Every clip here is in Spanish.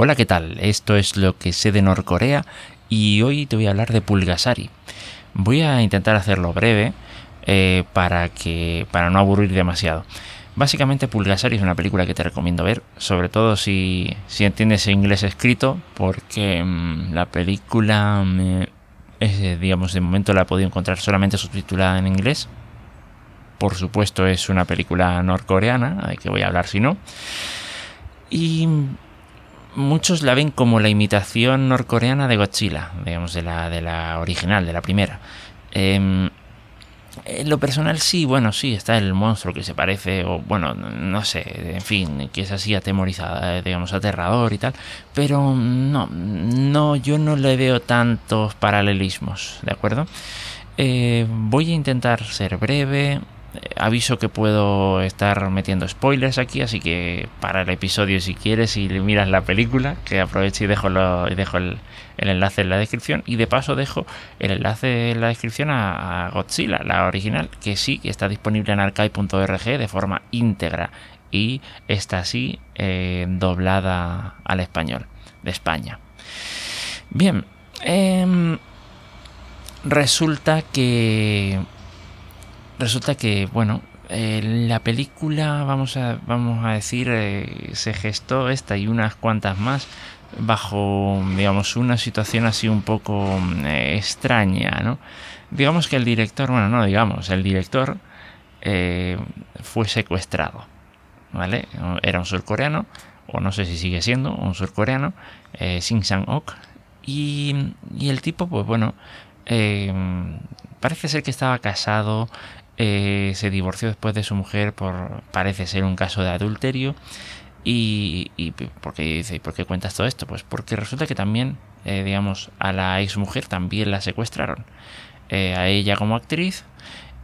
Hola, ¿qué tal? Esto es lo que sé de Norcorea y hoy te voy a hablar de Pulgasari. Voy a intentar hacerlo breve eh, para, que, para no aburrir demasiado. Básicamente Pulgasari es una película que te recomiendo ver, sobre todo si, si entiendes inglés escrito, porque mm, la película, es, digamos, de momento la he podido encontrar solamente subtitulada en inglés. Por supuesto es una película norcoreana, de que voy a hablar si no. Y muchos la ven como la imitación norcoreana de Godzilla, digamos, de la, de la original, de la primera. Em, en lo personal sí, bueno, sí, está el monstruo que se parece, o bueno, no sé, en fin, que es así atemorizada, digamos, aterrador y tal, pero no, no, yo no le veo tantos paralelismos, ¿de acuerdo? Eh, voy a intentar ser breve, aviso que puedo estar metiendo spoilers aquí, así que para el episodio si quieres y miras la película, que aproveche y dejo, el, enlace en la descripción. Y de paso dejo el enlace en la descripción a, Godzilla, la original, que sí que está disponible en archive.org de forma íntegra y está así eh, doblada al español de España. Bien, em, resulta que resulta que, bueno, eh, la película, vamos a, vamos a decir, eh, se gestó esta y unas cuantas más bajo, digamos, una situación así un poco eh, extraña, ¿no? Digamos que el director, bueno, no digamos, el director fue secuestrado, ¿vale? Era un surcoreano, o no sé si sigue siendo un surcoreano, Shin Sang-ok, y, y, el tipo, pues bueno, parece ser que estaba casado, eh, se divorció después de su mujer por, parece ser un caso de adulterio. Y, y ¿por qué dice, por qué cuentas todo esto? Pues porque resulta que también, eh, digamos, a la ex mujer también la secuestraron. Eh, a ella como actriz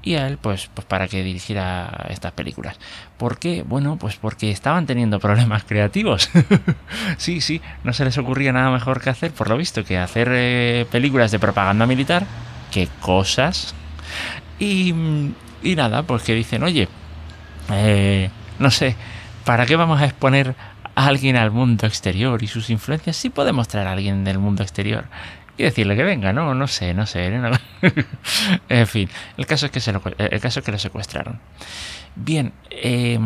y a él pues, pues para que dirigiera estas películas. ¿Por qué? Bueno, pues porque estaban teniendo problemas creativos. sí, sí, no se les ocurría nada mejor que hacer, por lo visto, que hacer películas de propaganda militar. ¿Qué cosas? Y, y nada, pues que dicen, oye, eh, no sé, ¿para qué vamos a exponer a alguien al mundo exterior y sus influencias? Sí podemos traer a alguien del mundo exterior y decirle que venga, no, no sé, no sé. en fin, el caso es que se lo, el caso es que lo secuestraron. Bien, eh,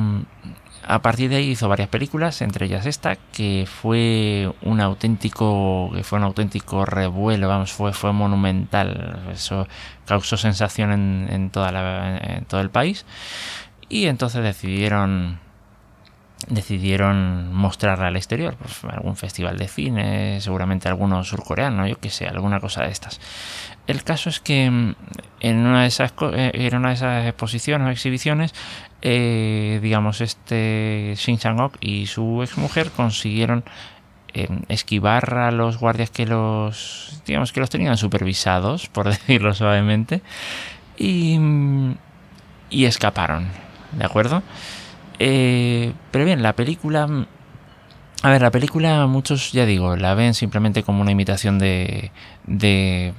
a partir de ahí hizo varias películas, entre ellas esta, que fue un auténtico, que fue un auténtico revuelo, vamos, fue, fue monumental. Eso causó sensación en, toda la, en todo el país. Y entonces decidieron decidieron mostrarla al exterior, pues algún festival de cine, seguramente alguno surcoreano, yo que sé, alguna cosa de estas. El caso es que mm, en una de esas, eh, en una de esas exposiciones o exhibiciones, eh, digamos, este Shin Sang-ok y su exmujer consiguieron em, esquivar a los guardias que los, digamos, que los tenían supervisados, por decirlo suavemente, y, mm, y escaparon, ¿de acuerdo? Eh, pero bien, la película. Mm, a ver, la película, muchos ya digo, la ven simplemente como una imitación de, de,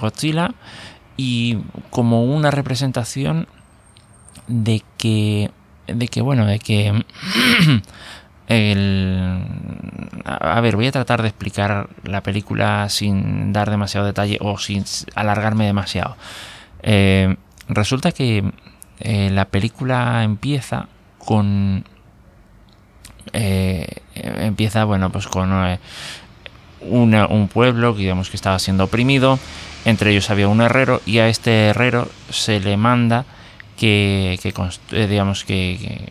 Godzilla y como una representación de que. de que, bueno, de que. el, a ver, voy a tratar de explicar la película sin dar demasiado detalle o sin alargarme demasiado. Eh, resulta que eh, la película empieza con... Eh, empieza, bueno, pues con eh, un pueblo que digamos que estaba siendo oprimido, entre ellos había un herrero y a este herrero se le manda que, eh, digamos que,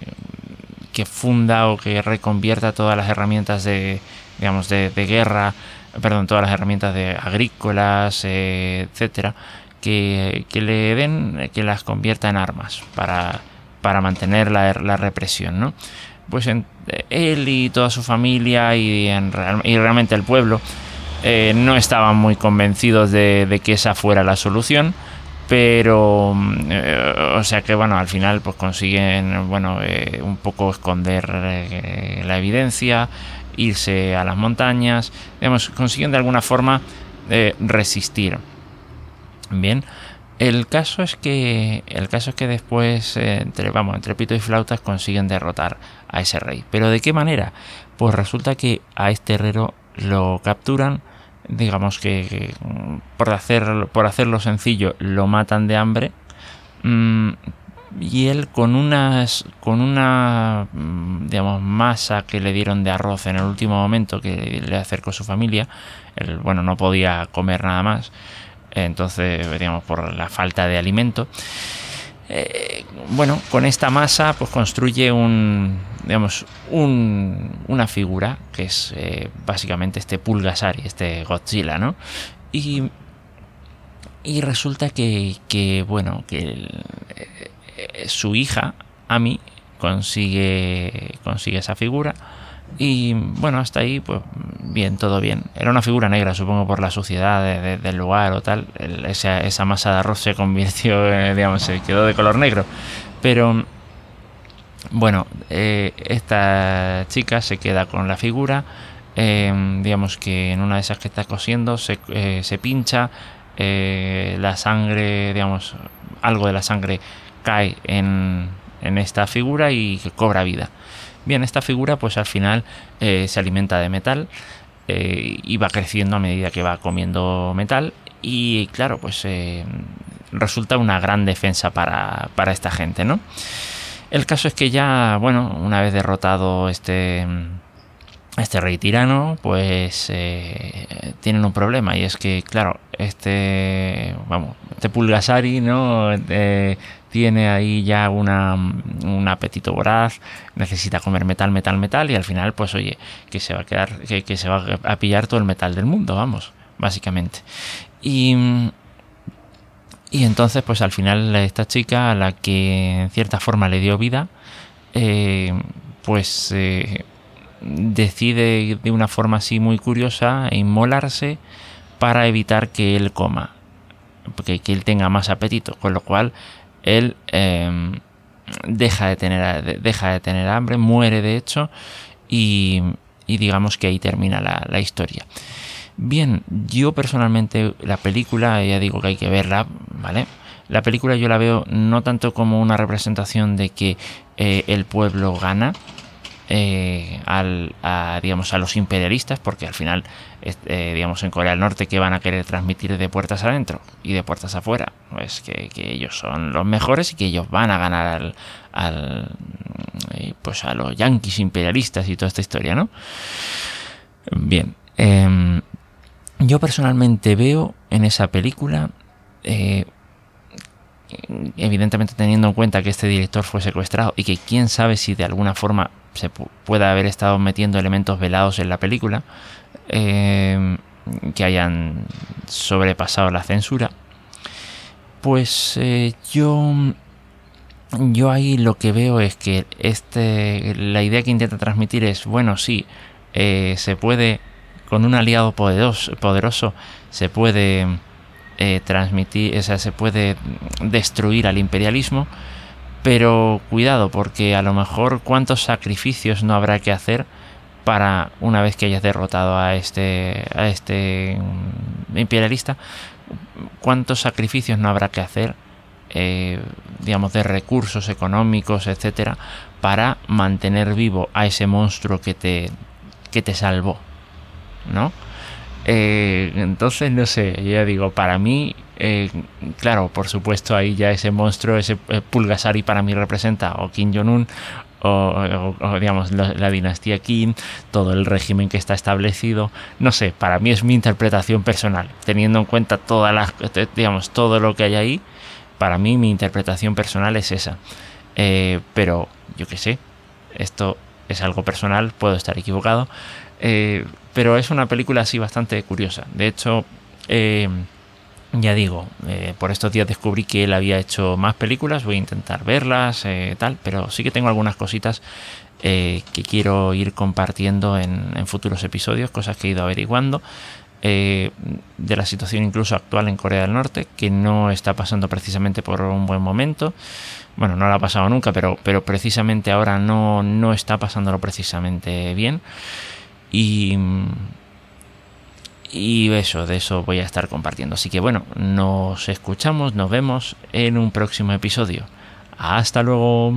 funda o que reconvierta todas las herramientas de digamos de, guerra perdón todas las herramientas de agrícolas etcétera que le den que las convierta en armas para para mantener la, represión, ¿no? Pues él y toda su familia y, realmente el pueblo eh, no estaban muy convencidos de, que esa fuera la solución, pero eh, o sea que bueno al final pues consiguen bueno eh, un poco esconder la evidencia irse a las montañas digamos consiguen de alguna forma resistir bien El caso es que el caso es que después eh, entre vamos entre pito y flautas consiguen derrotar a ese rey. Pero de qué manera? Pues resulta que a este herrero lo capturan, digamos que, por hacer por hacerlo sencillo lo matan de hambre. Mm, y él con unas con una mm, digamos masa que le dieron de arroz en el último momento que le acercó su familia él, bueno no podía comer nada más entonces digamos por la falta de alimento eh, bueno con esta masa pues construye un digamos un, una figura que es eh, básicamente este Pulgasari este Godzilla no y y resulta que, que bueno que el, eh, su hija, Ami, consigue, consigue esa figura. Y bueno, hasta ahí, pues bien, todo bien. Era una figura negra, supongo, por la suciedad del lugar o tal. esa, masa de arroz se convirtió, eh, digamos, se quedó de color negro. Pero bueno, eh, esta chica se queda con la figura. digamos que en una de esas que está cosiendo se, se pincha. la sangre, digamos, algo de la sangre cae en, esta figura y cobra vida. Bien, esta figura pues al final eh, se alimenta de metal eh, y va creciendo a medida que va comiendo metal y claro pues eh, resulta una gran defensa para, para, esta gente, ¿no? El caso es que ya, bueno, una vez derrotado este este rey tirano, pues tienen un problema y es que, claro, este, vamos, este Pulgasari, ¿no? Tiene ahí ya una, un apetito voraz, necesita comer metal, metal, metal y al final pues oye, que se va a quedar, que, se va a pillar todo el metal del mundo, vamos, básicamente. Y, y entonces pues al final esta chica a la que en cierta forma le dio vida, eh, pues eh, decide de una forma así muy curiosa inmolarse para evitar que él coma, que, que él tenga más apetito, con lo cual él em, deja, de tener, deja de tener hambre, muere de hecho, y, digamos que ahí termina la, historia. Bien, yo personalmente la película, ya digo que hay que verla, ¿vale? La película yo la veo no tanto como una representación de que eh, el pueblo gana, eh, al, a, digamos, a los imperialistas, porque al final, eh, digamos, en Corea del Norte, que van a querer transmitir de puertas adentro y de puertas afuera? Pues que, ellos son los mejores y que ellos van a ganar al, eh, pues a los yanquis imperialistas y toda esta historia, ¿no? Bien, em, yo personalmente veo en esa película evidentemente teniendo en cuenta que este director fue secuestrado y que quién sabe si de alguna forma se pueda haber estado metiendo elementos velados en la película eh, que hayan sobrepasado la censura pues eh, yo yo ahí lo que veo es que este la idea que intenta transmitir es bueno sí eh, se puede con un aliado poderoso, poderoso se puede transmitir o sea se puede destruir al imperialismo pero cuidado, porque a lo mejor cuántos sacrificios no habrá que hacer para una vez que hayas derrotado a este, a este imperialista, cuántos sacrificios no habrá que hacer, eh, digamos, de recursos económicos, etcétera, para mantener vivo a ese monstruo que te, que te salvó, ¿no? Eh, entonces, no sé, ya digo, para mí eh, claro, por supuesto, ahí ya ese monstruo, ese eh, Pulgasari para mí representa o Kim Jong-un o, digamos la, dinastía Kim, todo el régimen que está establecido. No sé, para mí es mi interpretación personal, teniendo en cuenta todas las, digamos, todo lo que hay ahí. Para mí mi interpretación personal es esa. Eh, pero yo qué sé, esto es algo personal, puedo estar equivocado. Pero es una película así bastante curiosa. De hecho, ya digo, eh, por estos días descubrí que él había hecho más películas, voy a intentar verlas, eh, tal, pero sí que tengo algunas cositas eh, que quiero ir compartiendo en, futuros episodios, cosas que he ido averiguando. de la situación incluso actual en Corea del Norte, que no está pasando precisamente por un buen momento. Bueno, no lo ha pasado nunca, pero, pero precisamente ahora no, no está pasándolo precisamente bien. Y, eso, de eso voy a estar compartiendo. Así que bueno, nos escuchamos, nos vemos en un próximo episodio. Hasta luego.